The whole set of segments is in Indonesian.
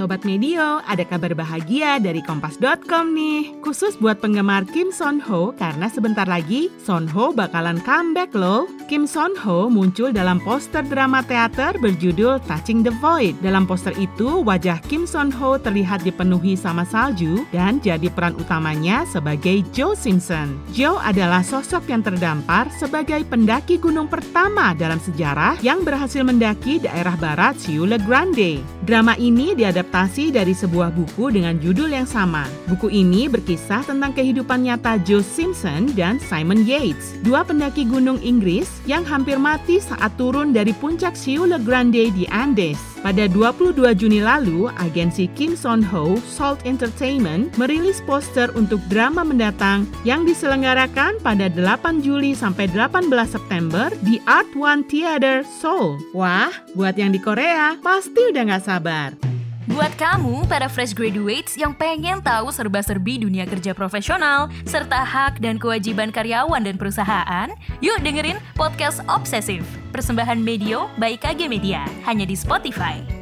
Sobat Medio, ada kabar bahagia dari Kompas.com nih. Khusus buat penggemar Kim Son Ho karena sebentar lagi Son Ho bakalan comeback loh. Kim Son Ho muncul dalam poster drama teater berjudul Touching the Void. Dalam poster itu, wajah Kim Son Ho terlihat dipenuhi sama salju dan jadi peran utamanya sebagai Joe Simpson. Joe adalah sosok yang terdampar sebagai pendaki gunung pertama dalam sejarah yang berhasil mendaki daerah barat Ciule Grande. Drama ini diadaptasi adaptasi dari sebuah buku dengan judul yang sama. Buku ini berkisah tentang kehidupan nyata Joe Simpson dan Simon Yates, dua pendaki gunung Inggris yang hampir mati saat turun dari puncak Ciule Grande di Andes. Pada 22 Juni lalu, agensi Kim Son Ho, Salt Entertainment, merilis poster untuk drama mendatang yang diselenggarakan pada 8 Juli sampai 18 September di Art One Theater, Seoul. Wah, buat yang di Korea, pasti udah nggak sabar. Buat kamu, para fresh graduates yang pengen tahu serba-serbi dunia kerja profesional, serta hak dan kewajiban karyawan dan perusahaan, yuk dengerin Podcast Obsesif, persembahan Medio by KG Media, hanya di Spotify.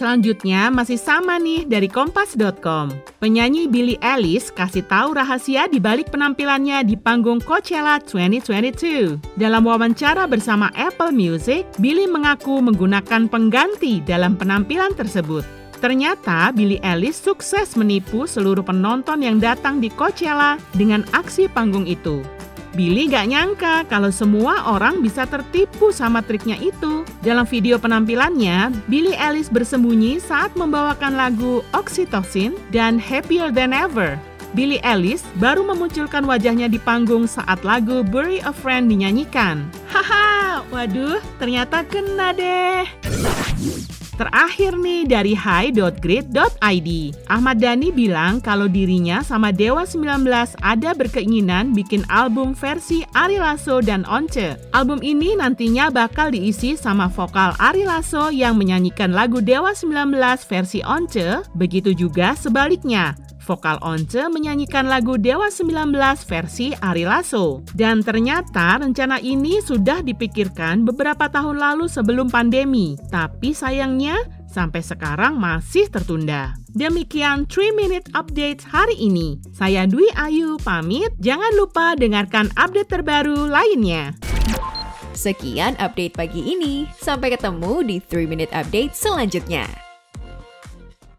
Selanjutnya masih sama nih dari kompas.com. Penyanyi Billie Eilish kasih tahu rahasia di balik penampilannya di panggung Coachella 2022. Dalam wawancara bersama Apple Music, Billie mengaku menggunakan pengganti dalam penampilan tersebut. Ternyata Billie Eilish sukses menipu seluruh penonton yang datang di Coachella dengan aksi panggung itu. Billy gak nyangka kalau semua orang bisa tertipu sama triknya itu. Dalam video penampilannya, Billy Ellis bersembunyi saat membawakan lagu Oxytocin dan Happier Than Ever. Billy Ellis baru memunculkan wajahnya di panggung saat lagu Bury a Friend dinyanyikan. Haha, waduh, ternyata kena deh. Terakhir nih dari hi.grid.id. Ahmad Dhani bilang kalau dirinya sama Dewa 19 ada berkeinginan bikin album versi Ari Lasso dan Once. Album ini nantinya bakal diisi sama vokal Ari Lasso yang menyanyikan lagu Dewa 19 versi Once, begitu juga sebaliknya vokal Once menyanyikan lagu Dewa 19 versi Ari Lasso. Dan ternyata rencana ini sudah dipikirkan beberapa tahun lalu sebelum pandemi. Tapi sayangnya sampai sekarang masih tertunda. Demikian 3 Minute Update hari ini. Saya Dwi Ayu pamit, jangan lupa dengarkan update terbaru lainnya. Sekian update pagi ini, sampai ketemu di 3 Minute Update selanjutnya.